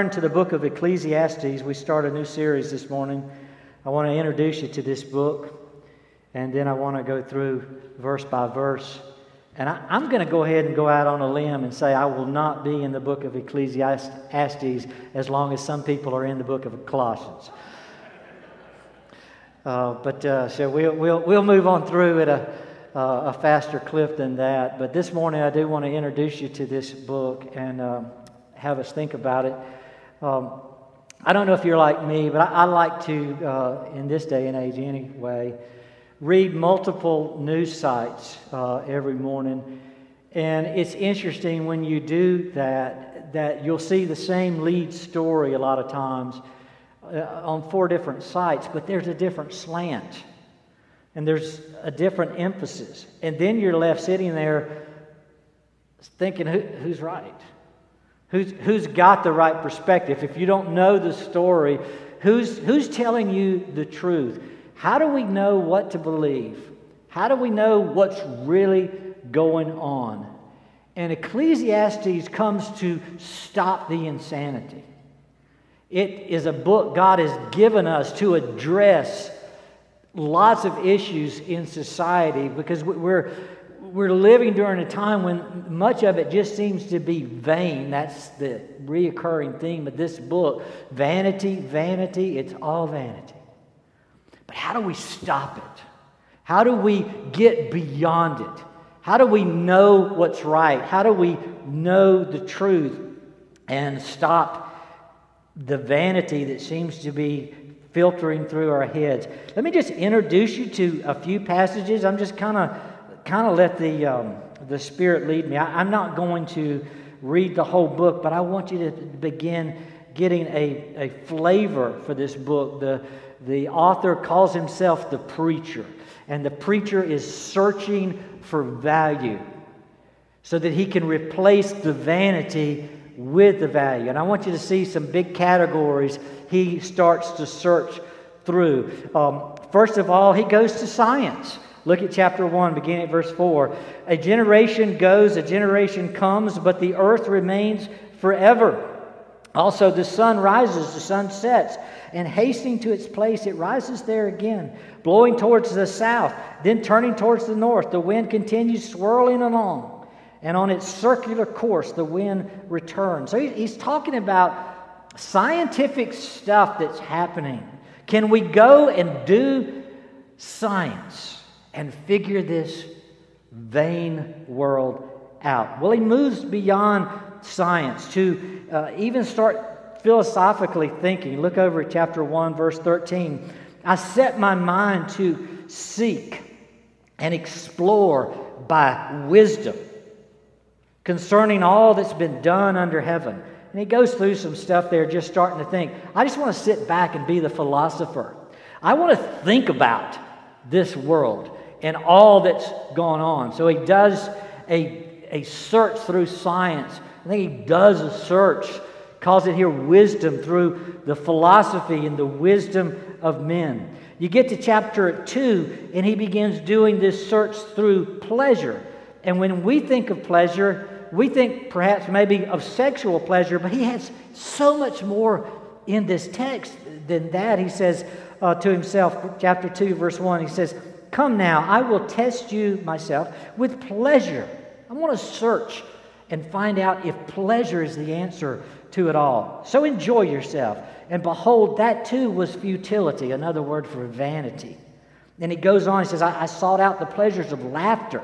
Turn to the book of Ecclesiastes. We start a new series this morning. I want to introduce you to this book, and then I want to go through verse by verse. And I, am going to go ahead and go out on a limb and say I will not be in the book of Ecclesiastes as long as some people are in the book of Colossians. Uh, but uh, so we'll, we'll, we'll move on through at a, uh, a faster clip than that. But this morning I do want to introduce you to this book and um, have us think about it. Um, I don't know if you're like me, but I, I like to, uh, in this day and age anyway, read multiple news sites uh, every morning. And it's interesting when you do that, that you'll see the same lead story a lot of times uh, on four different sites, but there's a different slant and there's a different emphasis. And then you're left sitting there thinking, Who, who's right? Who's, who's got the right perspective? If you don't know the story, who's, who's telling you the truth? How do we know what to believe? How do we know what's really going on? And Ecclesiastes comes to stop the insanity. It is a book God has given us to address lots of issues in society because we're, we're living during a time when much of it just seems to be vain. That's the reoccurring theme of this book. Vanity, vanity, it's all vanity. But how do we stop it? How do we get beyond it? How do we know what's right? How do we know the truth and stop the vanity that seems to be filtering through our heads? Let me just introduce you to a few passages. I'm just kind of kind of let the, um, the Spirit lead me. I, I'm not going to read the whole book, but I want you to begin getting a, a flavor for this book. The, the author calls himself the preacher, and the preacher is searching for value so that he can replace the vanity with the value. And I want you to see some big categories he starts to search through. Um, first of all, he goes to science. Look at chapter 1, beginning at verse 4. A generation goes, a generation comes, but the earth remains forever. Also, the sun rises, the sun sets, and hastening to its place, it rises there again, blowing towards the south, then turning towards the north. The wind continues swirling along, and on its circular course, the wind returns. So he's talking about scientific stuff that's happening. Can we go and do science? And figure this vain world out. Well, he moves beyond science to uh, even start philosophically thinking. Look over at chapter 1, verse 13. I set my mind to seek and explore by wisdom concerning all that's been done under heaven. And he goes through some stuff there, just starting to think. I just want to sit back and be the philosopher. I want to think about this world and all that's gone on. So he does a, a search through science. I think he does a search, calls it here wisdom through the philosophy and the wisdom of men. You get to chapter 2, and he begins doing this search through pleasure. And when we think of pleasure, we think perhaps maybe of sexual pleasure, but he has so much more in this text than that. He says uh, to himself, chapter 2, verse 1, he says, Come now, I will test you myself with pleasure. I want to search and find out if pleasure is the answer to it all. So enjoy yourself. And behold, that too was futility, another word for vanity. And he goes on, he says, I, I sought out the pleasures of laughter.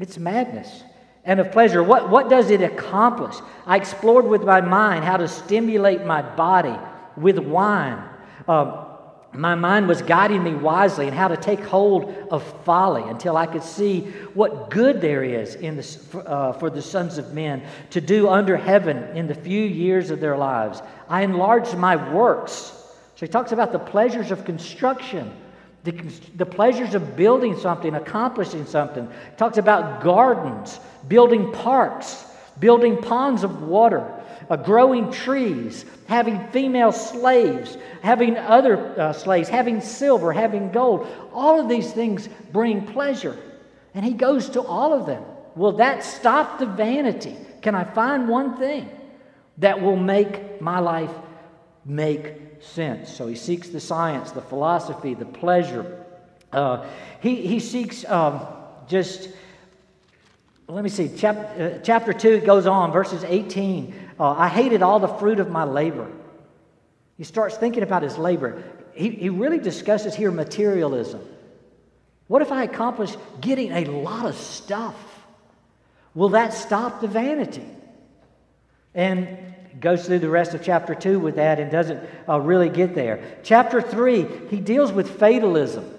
It's madness. And of pleasure. What, what does it accomplish? I explored with my mind how to stimulate my body with wine. Um, my mind was guiding me wisely in how to take hold of folly until I could see what good there is in the, uh, for the sons of men to do under heaven in the few years of their lives. I enlarged my works. So he talks about the pleasures of construction, the, the pleasures of building something, accomplishing something. He talks about gardens, building parks, building ponds of water uh, growing trees, having female slaves, having other uh, slaves, having silver, having gold. All of these things bring pleasure. And he goes to all of them. Will that stop the vanity? Can I find one thing? that will make my life make sense. So he seeks the science, the philosophy, the pleasure. Uh, he, he seeks um, just, let me see, chap, uh, chapter 2 goes on, verses 18. Uh, I hated all the fruit of my labor. He starts thinking about his labor. He, he really discusses here materialism. What if I accomplish getting a lot of stuff? Will that stop the vanity? And goes through the rest of chapter 2 with that and doesn't uh, really get there. Chapter 3, he deals with fatalism.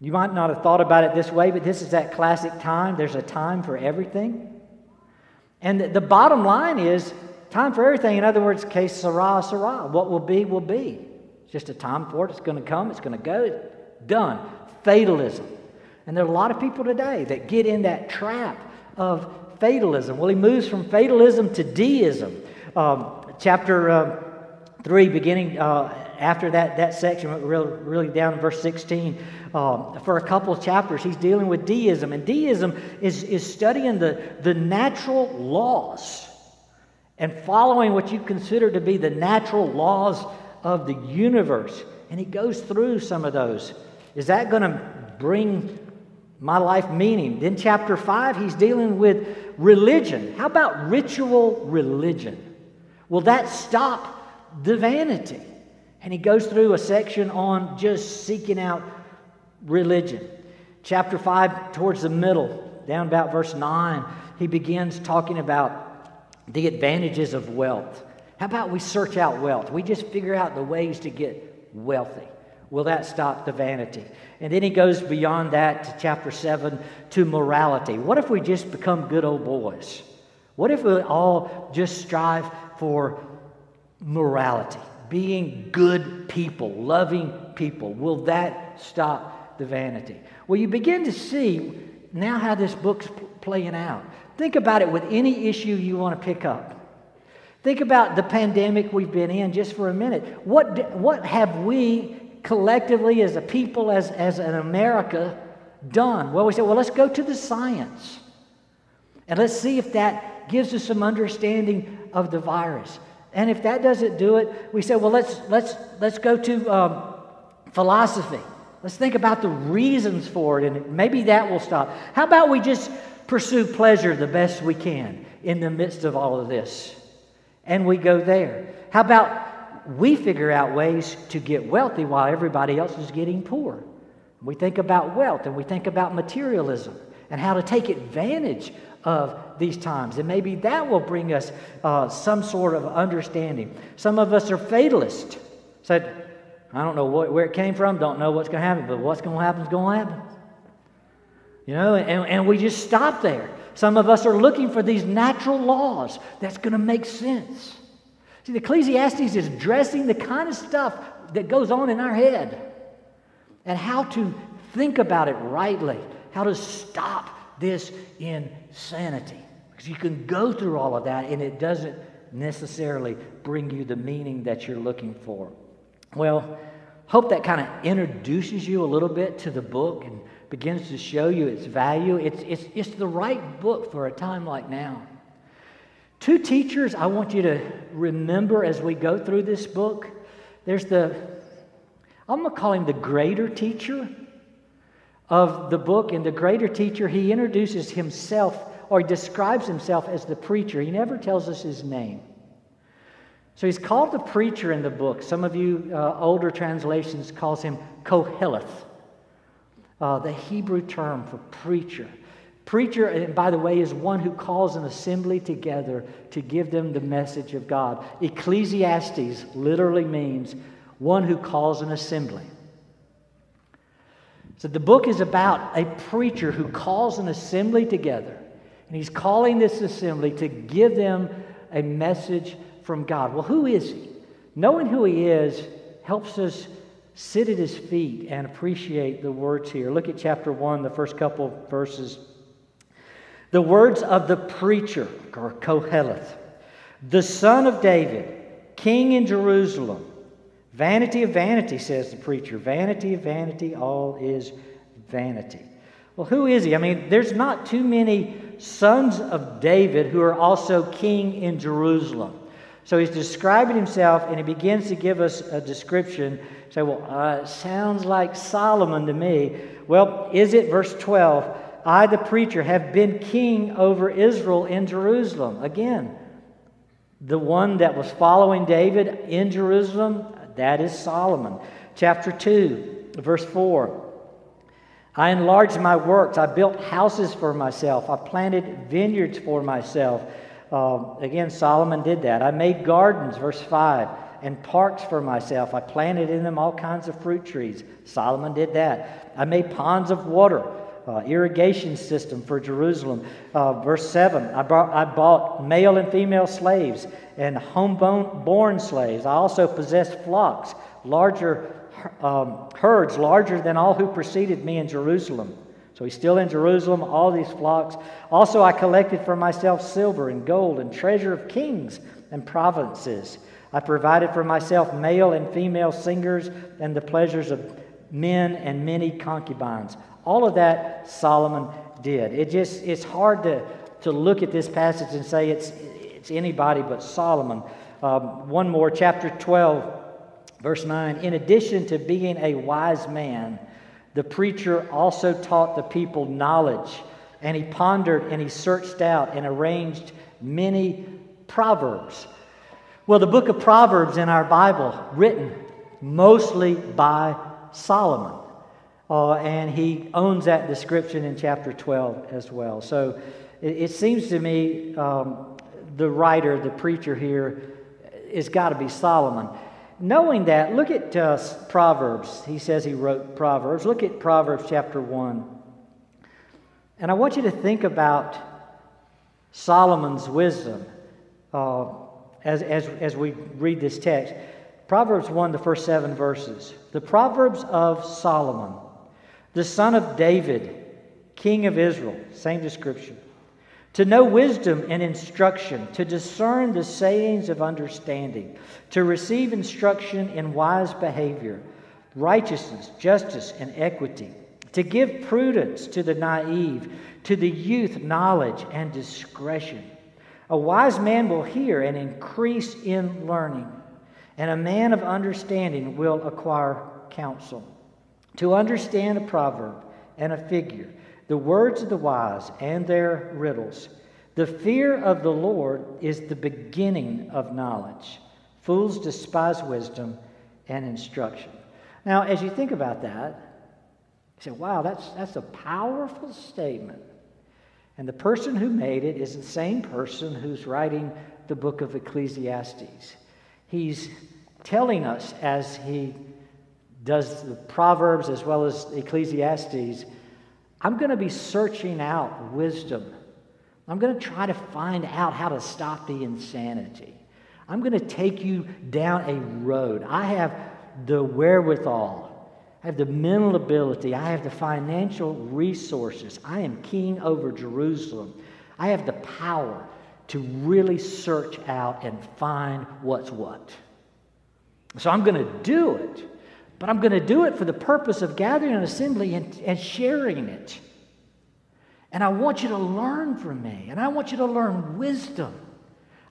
You might not have thought about it this way, but this is that classic time. There's a time for everything. And the, bottom line is time for everything. In other words, que sera, sera. What will be, will be. It's just a time for it. It's going to come, it's going to go. Done. Fatalism. And there are a lot of people today that get in that trap of fatalism. Well, he moves from fatalism to deism. Um, chapter uh, 3, beginning uh, after that, that section, really, really down in verse 16, um, for a couple of chapters, he's dealing with deism. And deism is, is studying the, the natural laws and following what you consider to be the natural laws of the universe. And he goes through some of those. Is that going to bring my life meaning? Then, chapter 5, he's dealing with religion. How about ritual religion? Will that stop the vanity? And he goes through a section on just seeking out religion. Chapter 5, towards the middle, down about verse 9, he begins talking about the advantages of wealth. How about we search out wealth? We just figure out the ways to get wealthy. Will that stop the vanity? And then he goes beyond that to chapter 7 to morality. What if we just become good old boys? What if we all just strive for morality, being good people, loving people? Will that stop the vanity? Well, you begin to see now how this book's playing out. Think about it with any issue you want to pick up. Think about the pandemic we've been in just for a minute. What, what have we collectively as a people, as, as an America, done? Well, we said, well, let's go to the science and let's see if that gives us some understanding of the virus. And if that doesn't do it, we say, well, let's, let's, let's go to um, philosophy. Let's think about the reasons for it, and maybe that will stop. How about we just pursue pleasure the best we can in the midst of all of this? And we go there. How about we figure out ways to get wealthy while everybody else is getting poor. We think about wealth and we think about materialism and how to take advantage of these times. And maybe that will bring us uh, some sort of understanding. Some of us are fatalists. Said, I don't know what, where it came from, don't know what's going to happen, but what's going to happen is going to happen. You know, and, and we just stop there. Some of us are looking for these natural laws that's going to make sense. See, the Ecclesiastes is addressing the kind of stuff that goes on in our head and how to think about it rightly, how to stop this insanity. Because you can go through all of that and it doesn't necessarily bring you the meaning that you're looking for. Well, hope that kind of introduces you a little bit to the book and begins to show you its value. It's, it's, it's the right book for a time like now. Two teachers I want you to remember as we go through this book. There's the, I'm going to call him the greater teacher of the book. And the greater teacher, he introduces himself or he describes himself as the preacher. He never tells us his name. So he's called the preacher in the book. Some of you uh, older translations calls him Koheleth, uh, the Hebrew term for preacher. Preacher, and by the way, is one who calls an assembly together to give them the message of God. Ecclesiastes literally means one who calls an assembly. So the book is about a preacher who calls an assembly together. And he's calling this assembly to give them a message from God. Well, who is he? Knowing who he is helps us sit at his feet and appreciate the words here. Look at chapter 1, the first couple verses. The words of the preacher, or Koheleth, the son of David, king in Jerusalem. Vanity of vanity, says the preacher. Vanity of vanity, all is vanity. Well, who is he? I mean, there's not too many sons of David who are also king in Jerusalem. So he's describing himself and he begins to give us a description. Say, well, uh, sounds like Solomon to me. Well, is it verse 12? I, the preacher, have been king over Israel in Jerusalem. Again, the one that was following David in Jerusalem, that is Solomon. Chapter 2, verse 4. I enlarged my works. I built houses for myself. I planted vineyards for myself. Uh, again, Solomon did that. I made gardens, verse 5, and parks for myself. I planted in them all kinds of fruit trees. Solomon did that. I made ponds of water uh, irrigation system for Jerusalem. Uh, verse 7 I, brought, I bought male and female slaves and home-born slaves. I also possessed flocks, larger um, herds, larger than all who preceded me in Jerusalem. So he's still in Jerusalem, all these flocks. Also, I collected for myself silver and gold and treasure of kings and provinces. I provided for myself male and female singers and the pleasures of men and many concubines. All of that Solomon did. It just it's hard to, to look at this passage and say it's, it's anybody but Solomon. Um, one more, chapter 12, verse 9. In addition to being a wise man, the preacher also taught the people knowledge, and he pondered and he searched out and arranged many proverbs. Well, the book of Proverbs in our Bible, written mostly by Solomon. Uh, and he owns that description in chapter 12 as well. So it, it seems to me um, the writer, the preacher here, has got to be Solomon. Knowing that, look at uh, Proverbs. He says he wrote Proverbs. Look at Proverbs chapter 1. And I want you to think about Solomon's wisdom uh, as, as, as we read this text. Proverbs 1, the first seven verses. The Proverbs of Solomon the son of David, king of Israel, same description. To know wisdom and instruction, to discern the sayings of understanding, to receive instruction in wise behavior, righteousness, justice, and equity, to give prudence to the naive, to the youth knowledge and discretion. A wise man will hear and increase in learning, and a man of understanding will acquire counsel to understand a proverb and a figure, the words of the wise and their riddles. The fear of the Lord is the beginning of knowledge. Fools despise wisdom and instruction. Now, as you think about that, you say, wow, that's, that's a powerful statement. And the person who made it is the same person who's writing the book of Ecclesiastes. He's telling us as he does the Proverbs as well as Ecclesiastes, I'm going to be searching out wisdom. I'm going to try to find out how to stop the insanity. I'm going to take you down a road. I have the wherewithal, I have the mental ability, I have the financial resources. I am king over Jerusalem. I have the power to really search out and find what's what. So I'm going to do it. But I'm going to do it for the purpose of gathering an assembly and, and sharing it. And I want you to learn from me. And I want you to learn wisdom.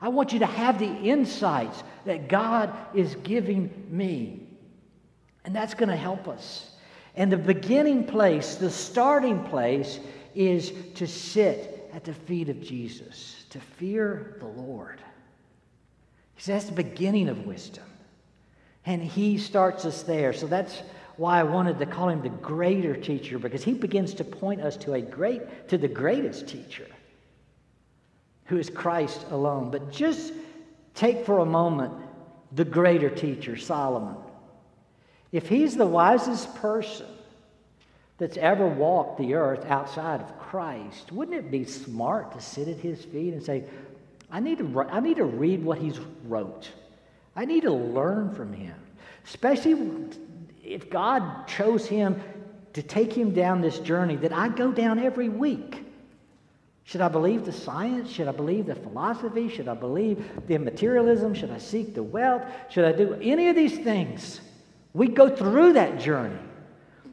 I want you to have the insights that God is giving me. And that's going to help us. And the beginning place, the starting place, is to sit at the feet of Jesus, to fear the Lord. He says that's the beginning of wisdom. And he starts us there. So that's why I wanted to call him the greater teacher, because he begins to point us to a great, to the greatest teacher, who is Christ alone. But just take for a moment the greater teacher, Solomon. If he's the wisest person that's ever walked the earth outside of Christ, wouldn't it be smart to sit at his feet and say, I need to, I need to read what he's wrote? I need to learn from him, especially if God chose him to take him down this journey that I go down every week. Should I believe the science? Should I believe the philosophy? Should I believe the materialism? Should I seek the wealth? Should I do any of these things? We go through that journey.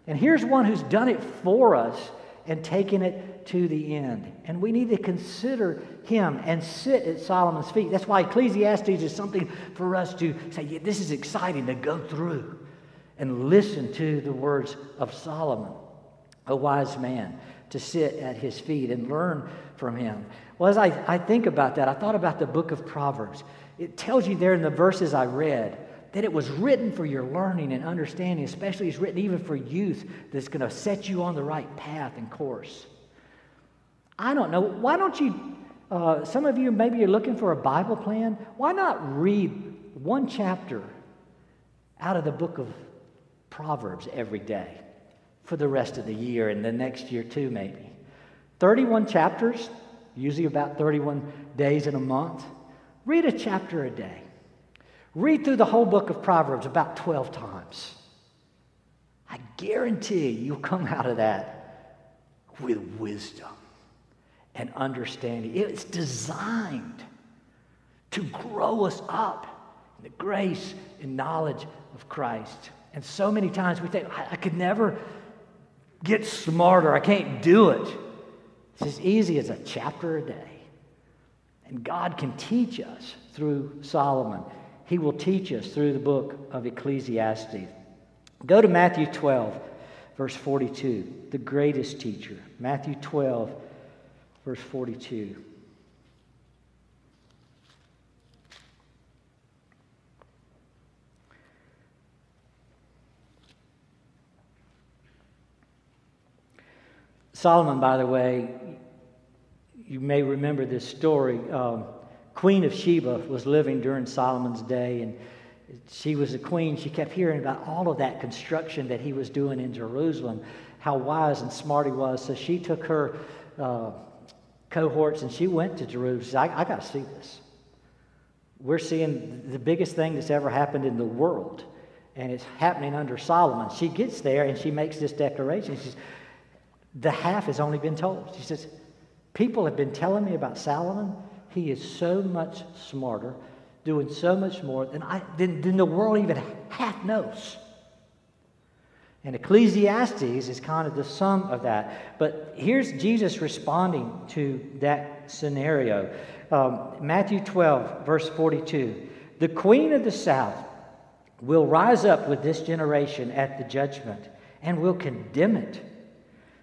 And here's one who's done it for us and taken it to the end. And we need to consider him and sit at Solomon's feet. That's why Ecclesiastes is something for us to say, yeah, this is exciting to go through and listen to the words of Solomon, a wise man, to sit at his feet and learn from him. Well, as I, I think about that, I thought about the book of Proverbs. It tells you there in the verses I read that it was written for your learning and understanding, especially it's written even for youth that's going to set you on the right path and course. I don't know. Why don't you, uh, some of you maybe you're looking for a Bible plan. Why not read one chapter out of the book of Proverbs every day for the rest of the year and the next year too, maybe? 31 chapters, usually about 31 days in a month. Read a chapter a day. Read through the whole book of Proverbs about 12 times. I guarantee you'll come out of that with wisdom and understanding. It's designed to grow us up in the grace and knowledge of Christ. And so many times we think, I, I could never get smarter, I can't do it. It's as easy as a chapter a day. And God can teach us through Solomon. He will teach us through the book of Ecclesiastes. Go to Matthew 12, verse 42, the greatest teacher. Matthew 12, verse 42. Solomon, by the way, you may remember this story. Um, Queen of Sheba was living during Solomon's day, and she was a queen. She kept hearing about all of that construction that he was doing in Jerusalem, how wise and smart he was. So she took her uh, cohorts and she went to Jerusalem. Said, I, I got to see this. We're seeing the biggest thing that's ever happened in the world, and it's happening under Solomon. She gets there and she makes this declaration. She says, The half has only been told. She says, People have been telling me about Solomon. He is so much smarter, doing so much more than, I, than, than the world even half knows. And Ecclesiastes is kind of the sum of that. But here's Jesus responding to that scenario. Um, Matthew 12, verse 42. The queen of the south will rise up with this generation at the judgment and will condemn it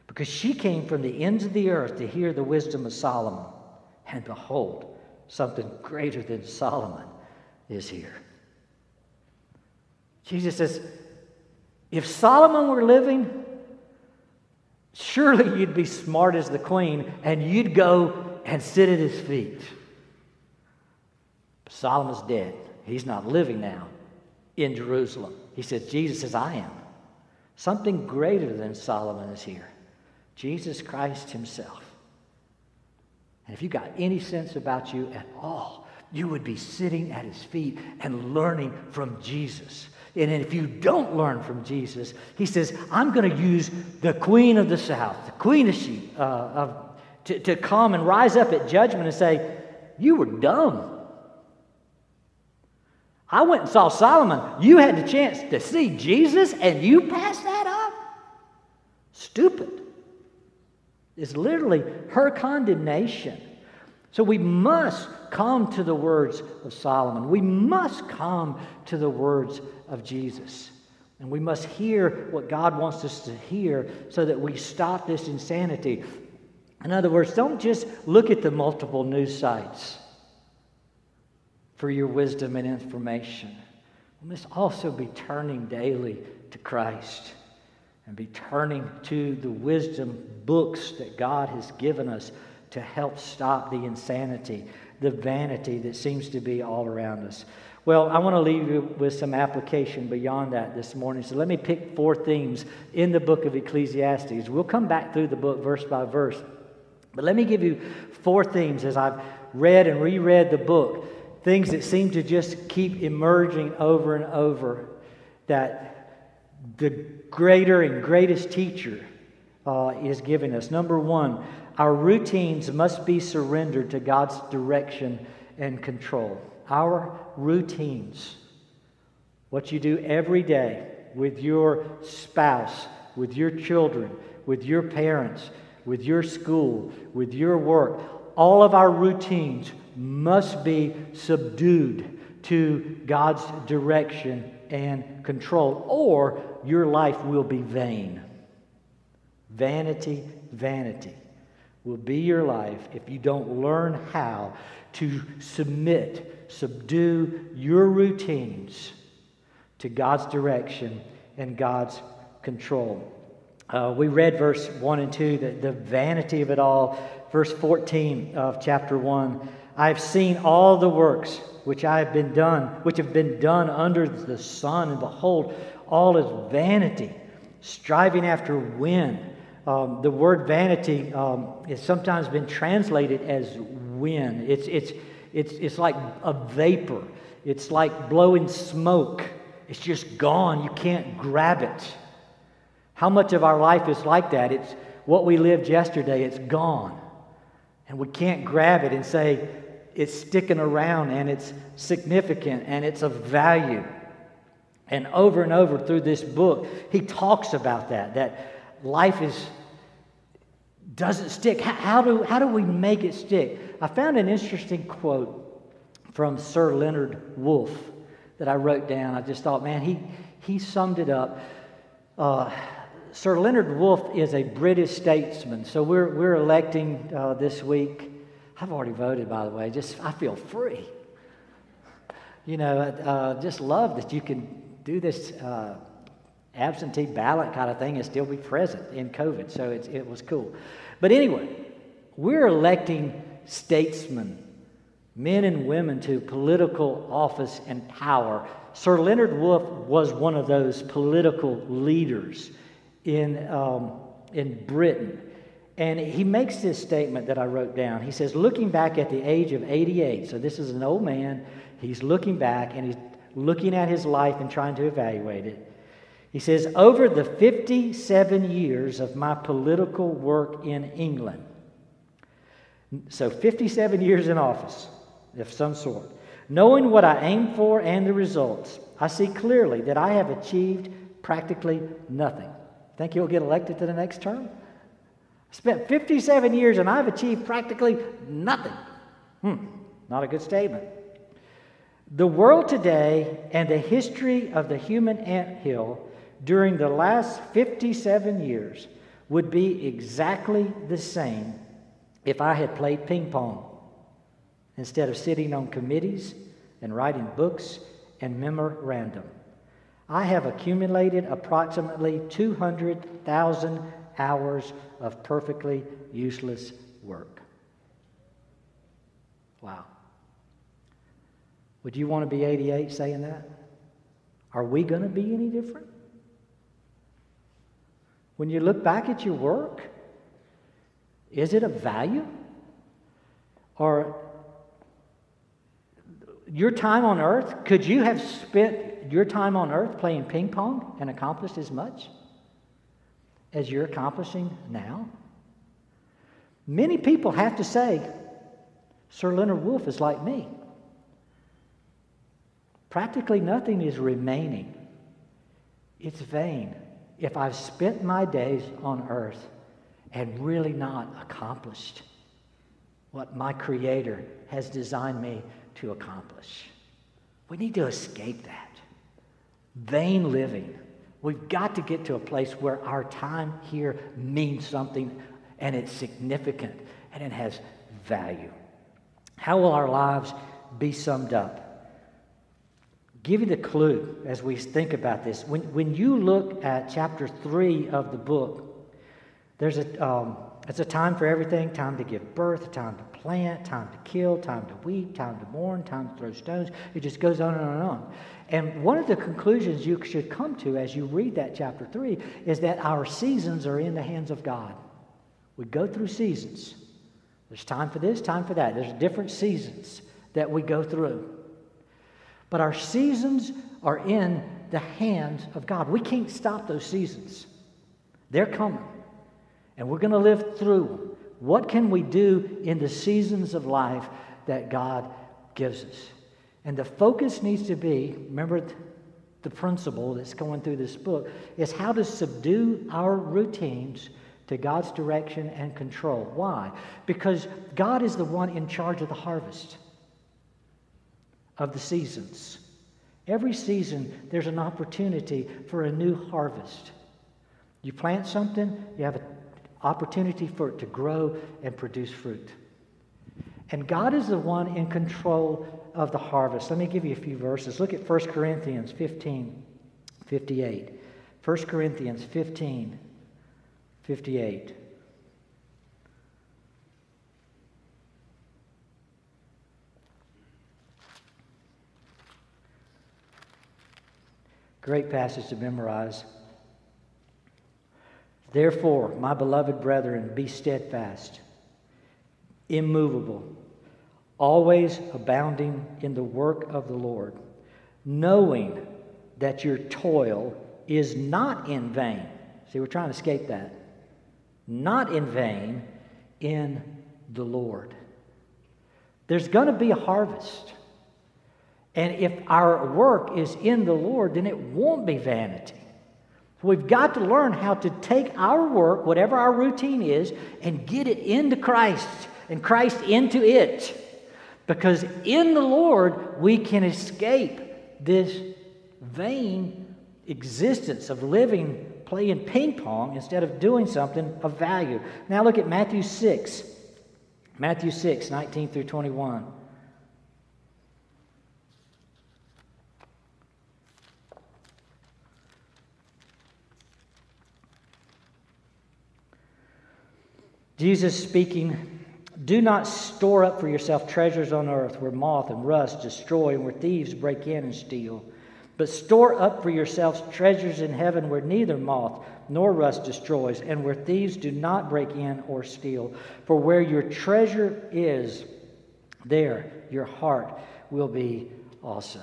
because she came from the ends of the earth to hear the wisdom of Solomon. And behold, something greater than Solomon is here. Jesus says, if Solomon were living, surely you'd be smart as the queen and you'd go and sit at his feet. But Solomon's dead. He's not living now in Jerusalem. He says, Jesus says, I am. Something greater than Solomon is here. Jesus Christ Himself. And if you got any sense about you at all, you would be sitting at His feet and learning from Jesus. And if you don't learn from Jesus, He says, I'm going to use the Queen of the South, the Queen of Sheep, uh, of, to, to come and rise up at judgment and say, You were dumb. I went and saw Solomon. You had the chance to see Jesus and you passed that up? Stupid is literally her condemnation. So we must come to the words of Solomon. We must come to the words of Jesus. And we must hear what God wants us to hear so that we stop this insanity. In other words, don't just look at the multiple news sites for your wisdom and information. We must also be turning daily to Christ and be turning to the wisdom books that God has given us to help stop the insanity, the vanity that seems to be all around us. Well, I want to leave you with some application beyond that this morning. So let me pick four themes in the book of Ecclesiastes. We'll come back through the book verse by verse. But let me give you four themes as I've read and reread the book, things that seem to just keep emerging over and over that the greater and greatest teacher uh, is giving us. Number one, our routines must be surrendered to God's direction and control. Our routines, what you do every day with your spouse, with your children, with your parents, with your school, with your work. All of our routines must be subdued to God's direction and control, or your life will be vain. Vanity, vanity will be your life if you don't learn how to submit, subdue your routines to God's direction and God's control. Uh, we read verse 1 and 2, the, the vanity of it all. Verse 14 of chapter 1 I have seen all the works which I have been done, which have been done under the sun, and behold, all is vanity, striving after wind. Um, the word vanity um, has sometimes been translated as wind. It's, it's, it's, it's like a vapor, it's like blowing smoke. It's just gone. You can't grab it. How much of our life is like that? It's what we lived yesterday, it's gone. And we can't grab it and say it's sticking around and it's significant and it's of value. And over and over through this book, he talks about that, that life is doesn't stick. How, do, how do we make it stick? I found an interesting quote from Sir Leonard Woolf that I wrote down. I just thought, man, he, he summed it up. Uh, Sir Leonard Woolf is a British statesman, so we're, we're electing uh, this week. I've already voted, by the way. Just I feel free. You know, uh, just love that you can do this uh, absentee ballot kind of thing and still be present in COVID. So it was cool. But anyway, we're electing statesmen, men and women to political office and power. Sir Leonard Woolf was one of those political leaders in, um, in Britain. And he makes this statement that I wrote down. He says, looking back at the age of 88, so this is an old man, he's looking back and he's looking at his life and trying to evaluate it. He says, over the 57 years of my political work in England, so 57 years in office of some sort, knowing what I aim for and the results, I see clearly that I have achieved practically nothing. Think you'll get elected to the next term? Spent 57 years and I've achieved practically nothing. Hmm, not a good statement. The world today and the history of the human ant hill during the last 57 years would be exactly the same if I had played ping pong instead of sitting on committees and writing books and memorandum. I have accumulated approximately 200,000 hours of perfectly useless work. Wow. Would you want to be 88 saying that? Are we going to be any different? When you look back at your work, is it of value? Or your time on earth, could you have spent your time on earth playing ping pong and accomplished as much as you're accomplishing now? Many people have to say, Sir Leonard Woolf is like me. Practically nothing is remaining. It's vain if I've spent my days on earth and really not accomplished what my Creator has designed me to accomplish. We need to escape that vain living. We've got to get to a place where our time here means something and it's significant and it has value. How will our lives be summed up? Give you the clue as we think about this. When, when you look at chapter 3 of the book, there's a, um, it's a time for everything time to give birth, time to plant, time to kill, time to weep, time to mourn, time to throw stones. It just goes on and on and on. And one of the conclusions you should come to as you read that chapter 3 is that our seasons are in the hands of God. We go through seasons. There's time for this, time for that. There's different seasons that we go through. But our seasons are in the hands of God. We can't stop those seasons, they're coming. And we're going to live through them. What can we do in the seasons of life that God gives us? And the focus needs to be remember the principle that's going through this book is how to subdue our routines to God's direction and control. Why? Because God is the one in charge of the harvest, of the seasons. Every season, there's an opportunity for a new harvest. You plant something, you have an opportunity for it to grow and produce fruit. And God is the one in control of the harvest. Let me give you a few verses. Look at 1 Corinthians 15, 58. 1 Corinthians 15, 58. Great passage to memorize. Therefore, my beloved brethren, be steadfast, immovable, always abounding in the work of the Lord, knowing that your toil is not in vain. See, we're trying to escape that. Not in vain in the Lord. There's going to be a harvest. And if our work is in the Lord, then it won't be vanity. We've got to learn how to take our work, whatever our routine is, and get it into Christ and Christ into it. Because in the Lord, we can escape this vain existence of living, playing ping pong instead of doing something of value. Now look at Matthew 6. Matthew 6, 19 through 21. Jesus speaking, Do not store up for yourself treasures on earth where moth and rust destroy and where thieves break in and steal. But store up for yourselves treasures in heaven where neither moth nor rust destroys and where thieves do not break in or steal. For where your treasure is, there your heart will be also.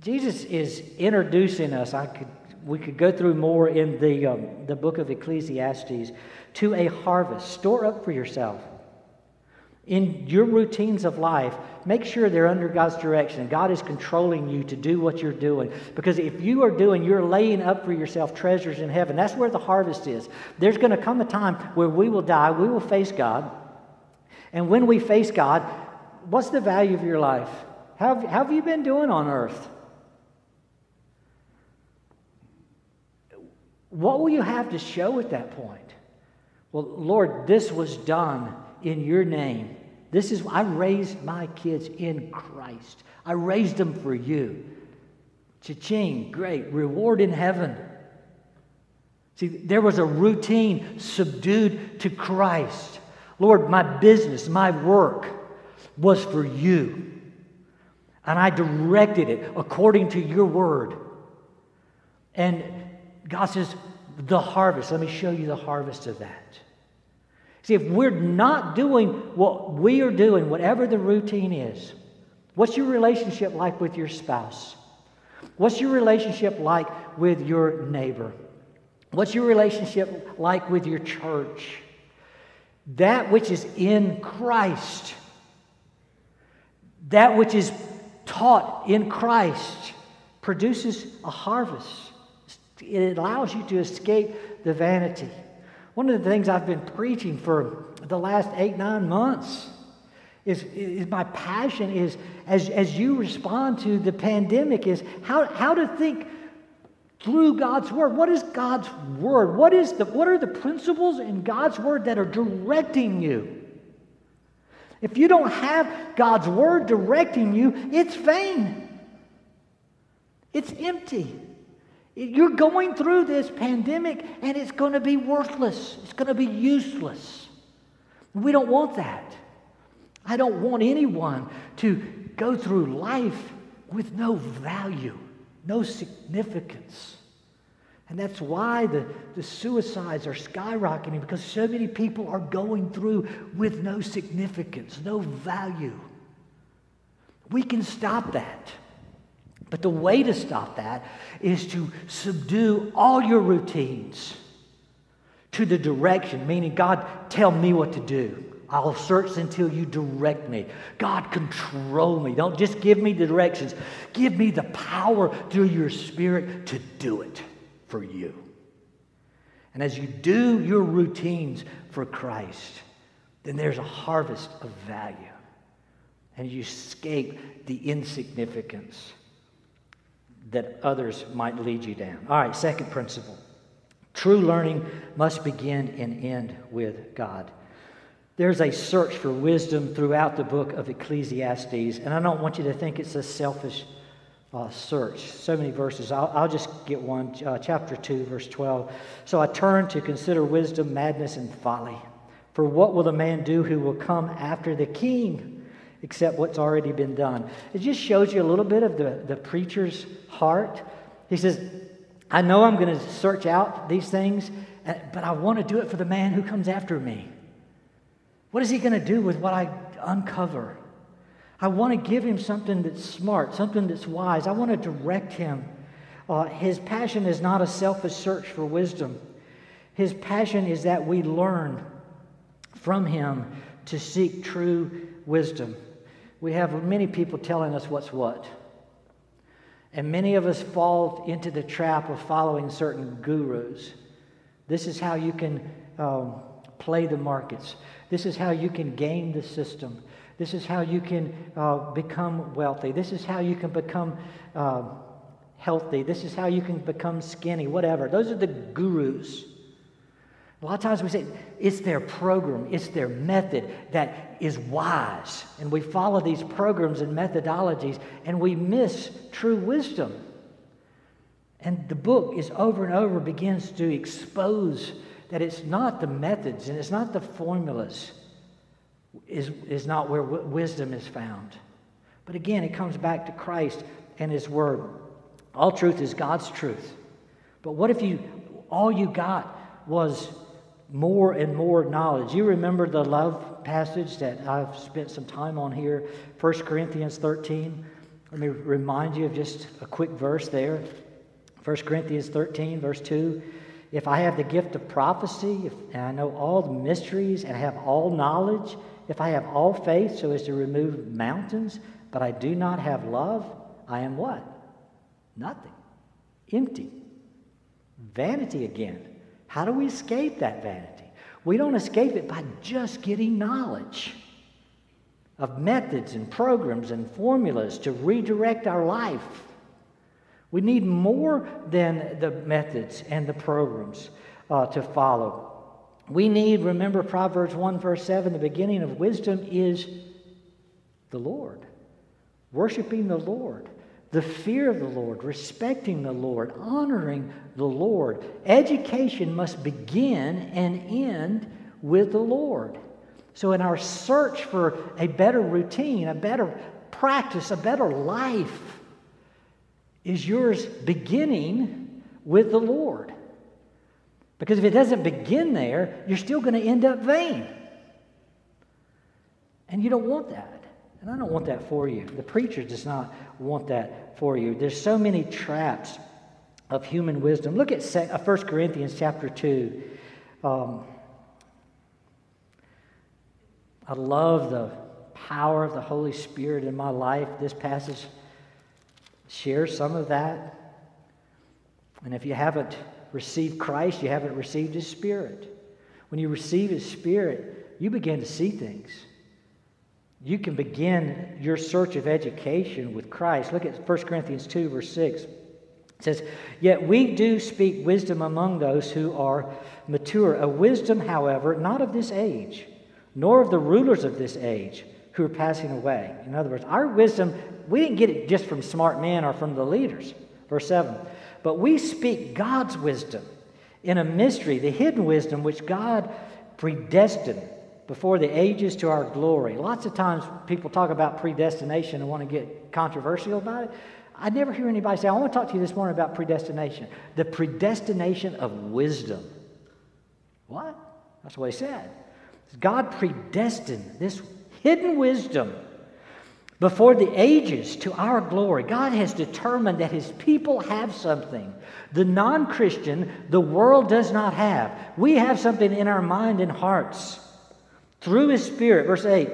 Jesus is introducing us. I could, we could go through more in the, um, the book of Ecclesiastes to a harvest. Store up for yourself. In your routines of life, make sure they're under God's direction. God is controlling you to do what you're doing. Because if you are doing, you're laying up for yourself treasures in heaven. That's where the harvest is. There's going to come a time where we will die, we will face God. And when we face God, what's the value of your life? How have, how have you been doing on earth? What will you have to show at that point? Well, Lord, this was done in your name. This is, I raised my kids in Christ. I raised them for you. Cha-ching, great. Reward in heaven. See, there was a routine subdued to Christ. Lord, my business, my work was for you. And I directed it according to your word. And God says, the harvest. Let me show you the harvest of that. See, if we're not doing what we are doing, whatever the routine is, what's your relationship like with your spouse? What's your relationship like with your neighbor? What's your relationship like with your church? That which is in Christ, that which is taught in Christ, produces a harvest. It allows you to escape the vanity. One of the things I've been preaching for the last eight, nine months is, is my passion is as, as you respond to the pandemic is how, how to think through God's word. What is God's word? What, is the, what are the principles in God's word that are directing you? If you don't have God's word directing you, it's vain. It's empty. You're going through this pandemic and it's going to be worthless. It's going to be useless. We don't want that. I don't want anyone to go through life with no value, no significance. And that's why the, the suicides are skyrocketing because so many people are going through with no significance, no value. We can stop that. But the way to stop that is to subdue all your routines to the direction, meaning, God, tell me what to do. I'll search until you direct me. God, control me. Don't just give me the directions, give me the power through your spirit to do it for you. and as you do your routines for Christ, then there's a harvest of value. And you escape the insignificance that others might lead you down. All right, second principle. True learning must begin and end with God. There's a search for wisdom throughout the book of Ecclesiastes, and I don't want you to think it's a selfish uh, search. So many verses. I'll, I'll just get one. Uh, chapter 2, verse 12. So I turn to consider wisdom, madness, and folly. For what will a man do who will come after the king except what's already been done? It just shows you a little bit of the, the preacher's heart. He says, I know I'm going to search out these things, uh, but I want to do it for the man who comes after me. What is he going to do with what I uncover? I want to give him something that's smart, something that's wise. I want to direct him. Uh, his passion is not a selfish search for wisdom. His passion is that we learn from him to seek true wisdom. We have many people telling us what's what. And many of us fall into the trap of following certain gurus. This is how you can um, play the markets. This is how you can game the system. This is how you can uh, become wealthy. This is how you can become uh, healthy. This is how you can become skinny, whatever. Those are the gurus. A lot of times we say it's their program, it's their method that is wise. And we follow these programs and methodologies and we miss true wisdom. And the book is over and over begins to expose that it's not the methods and it's not the formulas is, is not where w- wisdom is found. But again, it comes back to Christ and His Word. All truth is God's truth. But what if you all you got was more and more knowledge? You remember the love passage that I've spent some time on here, 1 Corinthians 13. Let me remind you of just a quick verse there. 1 Corinthians 13, verse 2. If I have the gift of prophecy, if, and I know all the mysteries, and have all knowledge, if I have all faith so as to remove mountains, but I do not have love, I am what? Nothing. Empty. Vanity again. How do we escape that vanity? We don't escape it by just getting knowledge of methods and programs and formulas to redirect our life. We need more than the methods and the programs uh, to follow. We need, remember Proverbs 1, verse 7, the beginning of wisdom is the Lord, worshiping the Lord, the fear of the Lord, respecting the Lord, honoring the Lord. Education must begin and end with the Lord. So, in our search for a better routine, a better practice, a better life, is yours beginning with the Lord? Because if it doesn't begin there, you're still going to end up vain. And you don't want that. And I don't want that for you. The preacher does not want that for you. There's so many traps of human wisdom. Look at 1 uh, Corinthians chapter 2. Um, I love the power of the Holy Spirit in my life. This passage shares some of that. And if you haven't received Christ, you haven't received His Spirit. When you receive His Spirit, you begin to see things. You can begin your search of education with Christ. Look at 1 Corinthians 2, verse 6. It says, Yet we do speak wisdom among those who are mature, a wisdom, however, not of this age, nor of the rulers of this age who are passing away. In other words, our wisdom, we didn't get it just from smart men or from the leaders. Verse 7 But we speak God's wisdom in a mystery, the hidden wisdom which God predestined before the ages to our glory. Lots of times people talk about predestination and want to get controversial about it. I never hear anybody say, I want to talk to you this morning about predestination. The predestination of wisdom. What? That's what he said. God predestined this hidden wisdom before the ages to our glory. God has determined that His people have something the non Christian, the world does not have. We have something in our mind and hearts through His Spirit. Verse 8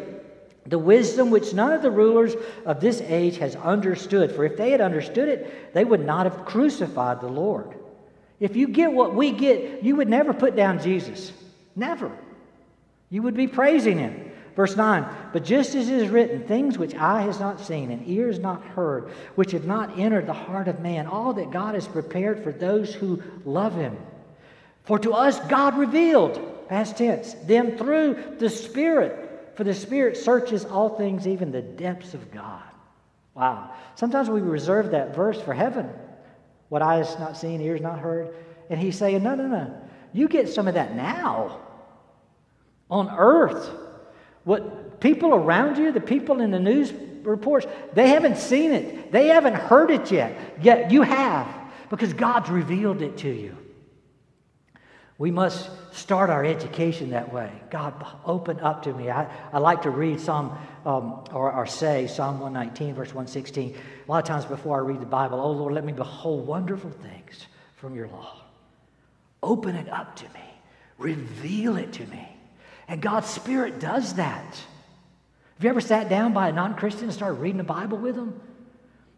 the wisdom which none of the rulers of this age has understood. For if they had understood it, they would not have crucified the Lord. If you get what we get, you would never put down Jesus. Never. You would be praising him. Verse 9, but just as it is written, things which eye has not seen and ear has not heard, which have not entered the heart of man, all that God has prepared for those who love him. For to us God revealed, past tense, them through the Spirit. For the Spirit searches all things, even the depths of God. Wow. Sometimes we reserve that verse for heaven. What eye has not seen, ears not heard. And he's saying, no, no, no. You get some of that now on earth. What people around you, the people in the news reports, they haven't seen it. They haven't heard it yet. Yet you have because God's revealed it to you. We must start our education that way. God, open up to me. I, I like to read Psalm um, or, or say Psalm 119, verse 116. A lot of times before I read the Bible, oh Lord, let me behold wonderful things from your law. Open it up to me, reveal it to me. And God's Spirit does that. Have you ever sat down by a non Christian and started reading the Bible with them?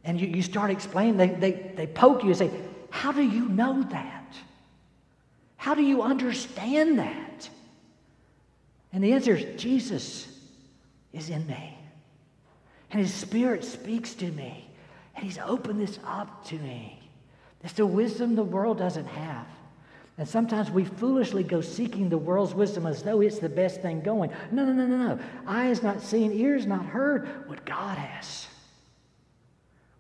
And you, you start explaining, they, they, they poke you and say, How do you know that? How do you understand that? And the answer is Jesus is in me. And his spirit speaks to me. And he's opened this up to me. It's the wisdom the world doesn't have. And sometimes we foolishly go seeking the world's wisdom as though it's the best thing going. No, no, no, no, no. Eye not seen, ears not heard what God has.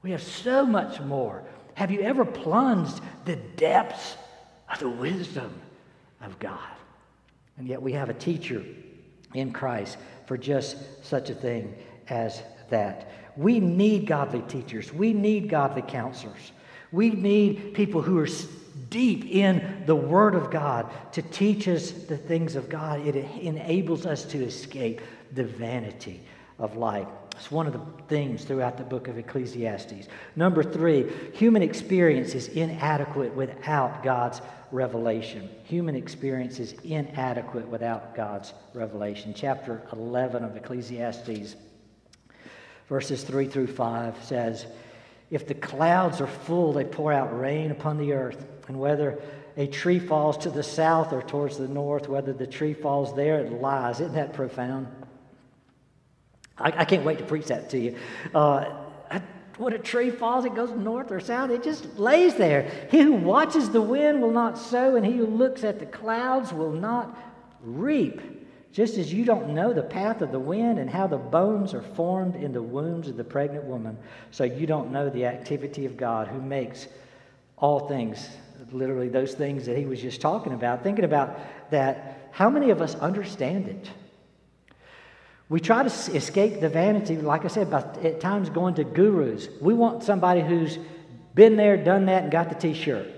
We have so much more. Have you ever plunged the depths of the wisdom of God? And yet we have a teacher in Christ for just such a thing as that. We need godly teachers. We need godly counselors. We need people who are deep in the Word of God to teach us the things of God. It enables us to escape the vanity of life. It's one of the themes throughout the book of Ecclesiastes. Number three, human experience is inadequate without God's revelation. Human experience is inadequate without God's revelation. Chapter 11 of Ecclesiastes, verses 3 through 5 says, If the clouds are full, they pour out rain upon the earth. And whether a tree falls to the south or towards the north, whether the tree falls there, it lies. Isn't that profound? I, I can't wait to preach that to you. Uh, when a tree falls, it goes north or south. It just lays there. He who watches the wind will not sow, and he who looks at the clouds will not reap. Just as you don't know the path of the wind and how the bones are formed in the wombs of the pregnant woman, so you don't know the activity of God who makes all things, literally those things that he was just talking about. Thinking about that, how many of us understand it? We try to escape the vanity, like I said, by at times going to gurus. We want somebody who's been there, done that, and got the t shirt.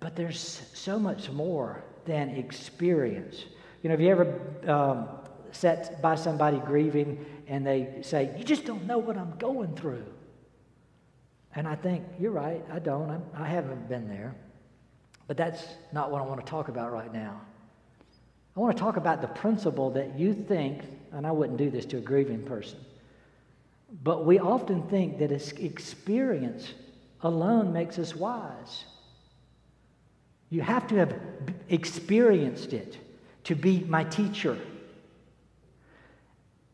But there's so much more than experience. You know, have you ever um, sat by somebody grieving and they say, You just don't know what I'm going through? And I think, You're right, I don't. I'm, I have not been there. But that's not what I want to talk about right now. I want to talk about the principle that you think, and I wouldn't do this to a grieving person, but we often think that experience alone makes us wise. You have to have experienced it to be my teacher.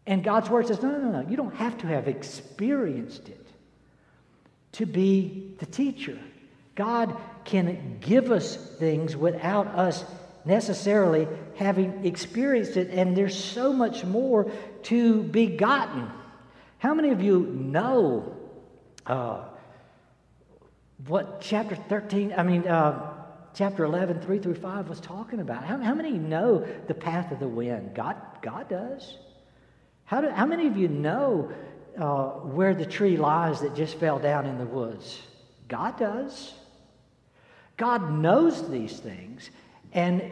And God's word says, no, no, no, no. you don't have to have experienced it to be the teacher. God can give us things without us necessarily having experienced it, and there's so much more to be gotten. How many of you know uh, what chapter 13, I mean, uh, chapter 11, 3 through 5 was talking about? How, how many know the path of the wind? God, God does. How, do, how many of you know uh, where the tree lies that just fell down in the woods? God does. God knows these things, and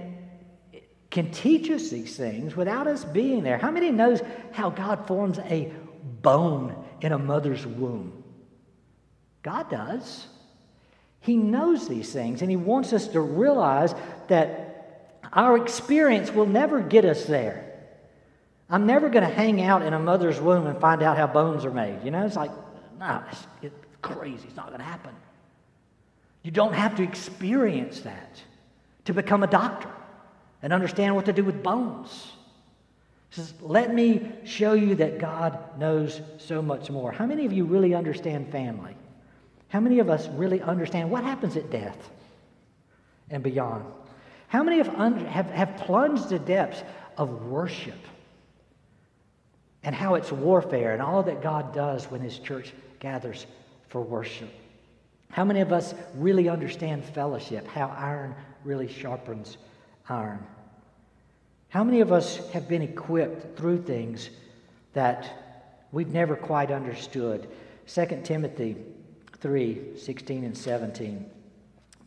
can teach us these things without us being there. How many knows how God forms a bone in a mother's womb? God does. He knows these things, and He wants us to realize that our experience will never get us there. I'm never going to hang out in a mother's womb and find out how bones are made. You know, it's like, no, it's, it's crazy. It's not going to happen. You don't have to experience that to become a doctor and understand what to do with bones. He says, Let me show you that God knows so much more. How many of you really understand family? How many of us really understand what happens at death and beyond? How many have, have, have plunged the depths of worship and how it's warfare and all that God does when His church gathers for worship? How many of us really understand fellowship, how iron really sharpens iron? How many of us have been equipped through things that we've never quite understood? 2 Timothy 3 16 and 17,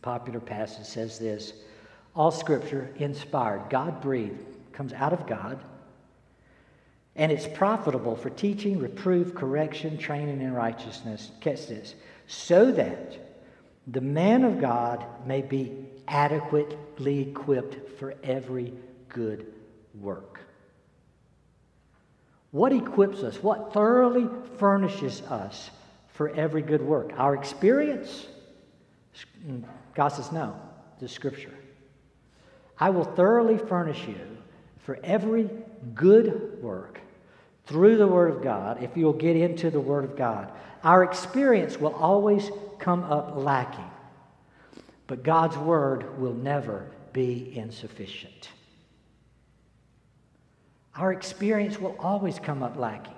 popular passage says this All scripture inspired, God breathed, comes out of God, and it's profitable for teaching, reproof, correction, training in righteousness. Catch this so that the man of God may be adequately equipped for every good work. What equips us? What thoroughly furnishes us for every good work? Our experience? God says, no, the scripture. I will thoroughly furnish you for every good work through the Word of God if you'll get into the Word of God. Our experience will always come up lacking, but God's Word will never be insufficient. Our experience will always come up lacking.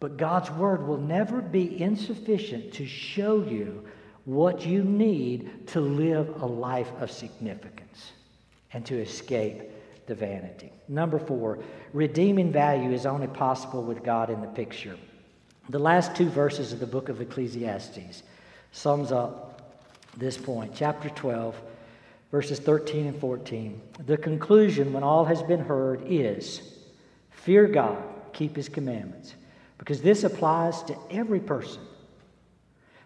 But God's Word will never be insufficient to show you what you need to live a life of significance and to escape the vanity. Number four, redeeming value is only possible with God in the picture. The last two verses of the book of Ecclesiastes sums up this point. Chapter 12, verses 13 and 14. The conclusion, when all has been heard, is fear God, keep his commandments, because this applies to every person.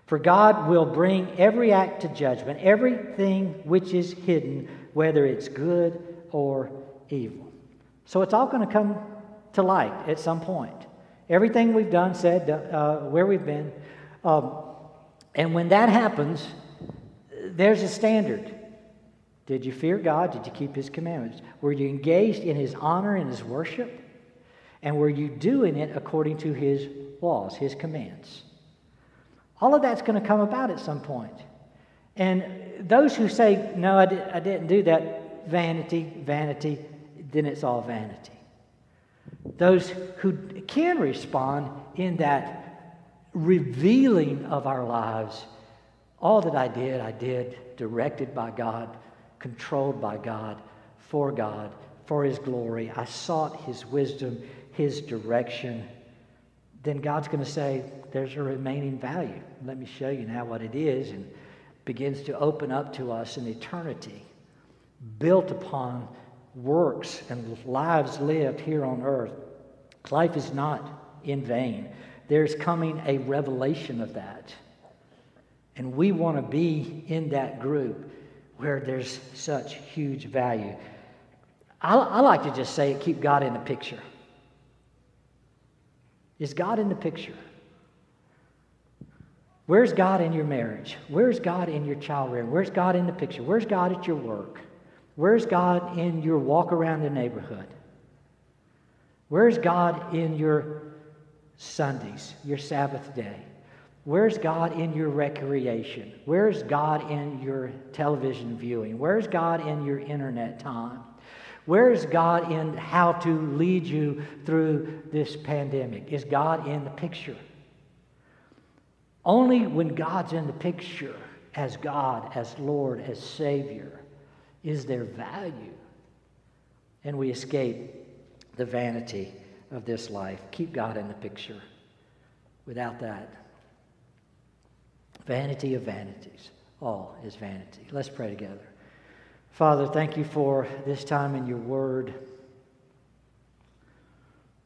For God will bring every act to judgment, everything which is hidden, whether it's good or evil. So it's all going to come to light at some point. Everything we've done, said, uh, where we've been. Um, and when that happens, there's a standard. Did you fear God? Did you keep His commandments? Were you engaged in His honor and His worship? And were you doing it according to His laws, His commands? All of that's going to come about at some point. And those who say, No, I, I didn't do that, vanity, vanity, then it's all vanity. Those who can respond in that revealing of our lives, all that I did, I did directed by God controlled by God, for God, for His glory. I sought His wisdom, His direction. Then God's going to say, There's a remaining value. Let me show you now what it is, and begins to open up to us an eternity built upon works and lives lived here on earth. Life is not in vain. There's coming a revelation of that. And we want to be in that group where there's such huge value. I, I like to just say, keep God in the picture. Is God in the picture? Where's God in your marriage? Where's God in your child rearing? Where's God in the picture? Where's God at your work? Where's God in your walk around the neighborhood? Where's God in your Sundays, your Sabbath day? Where's God in your recreation? Where's God in your television viewing? Where's God in your internet time? Where's God in how to lead you through this pandemic? Is God in the picture? Only when God's in the picture, as God, as Lord, as Savior, is there value. And we escape the vanity of this life. Keep God in the picture. Without that, Vanity of vanities. All is vanity. Let's pray together. Father, thank you for this time in your word.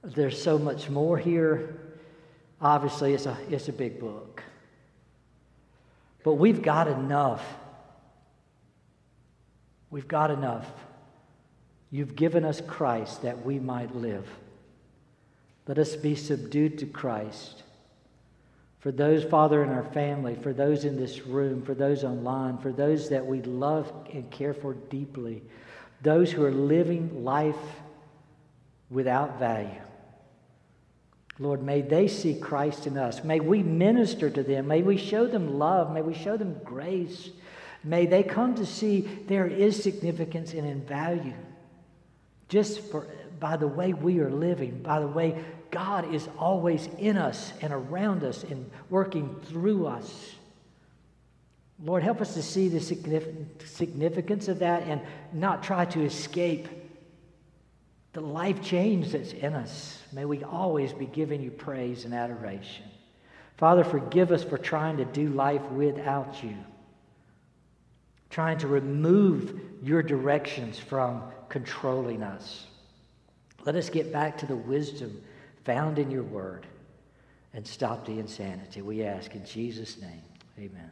There's so much more here. Obviously, it's a, it's a big book. But we've got enough. We've got enough. You've given us Christ that we might live. Let us be subdued to Christ For those, Father, in our family, for those in this room, for those online, for those that we love and care for deeply, those who are living life without value. Lord, may they see Christ in us. May we minister to them. May we show them love. May we show them grace. May they come to see there is significance and in value just for, by the way we are living, by the way God is always in us and around us and working through us. Lord, help us to see the significance of that and not try to escape the life change that's in us. May we always be giving you praise and adoration. Father, forgive us for trying to do life without you, trying to remove your directions from controlling us. Let us get back to the wisdom found in your word and stop the insanity. We ask in Jesus' name. Amen.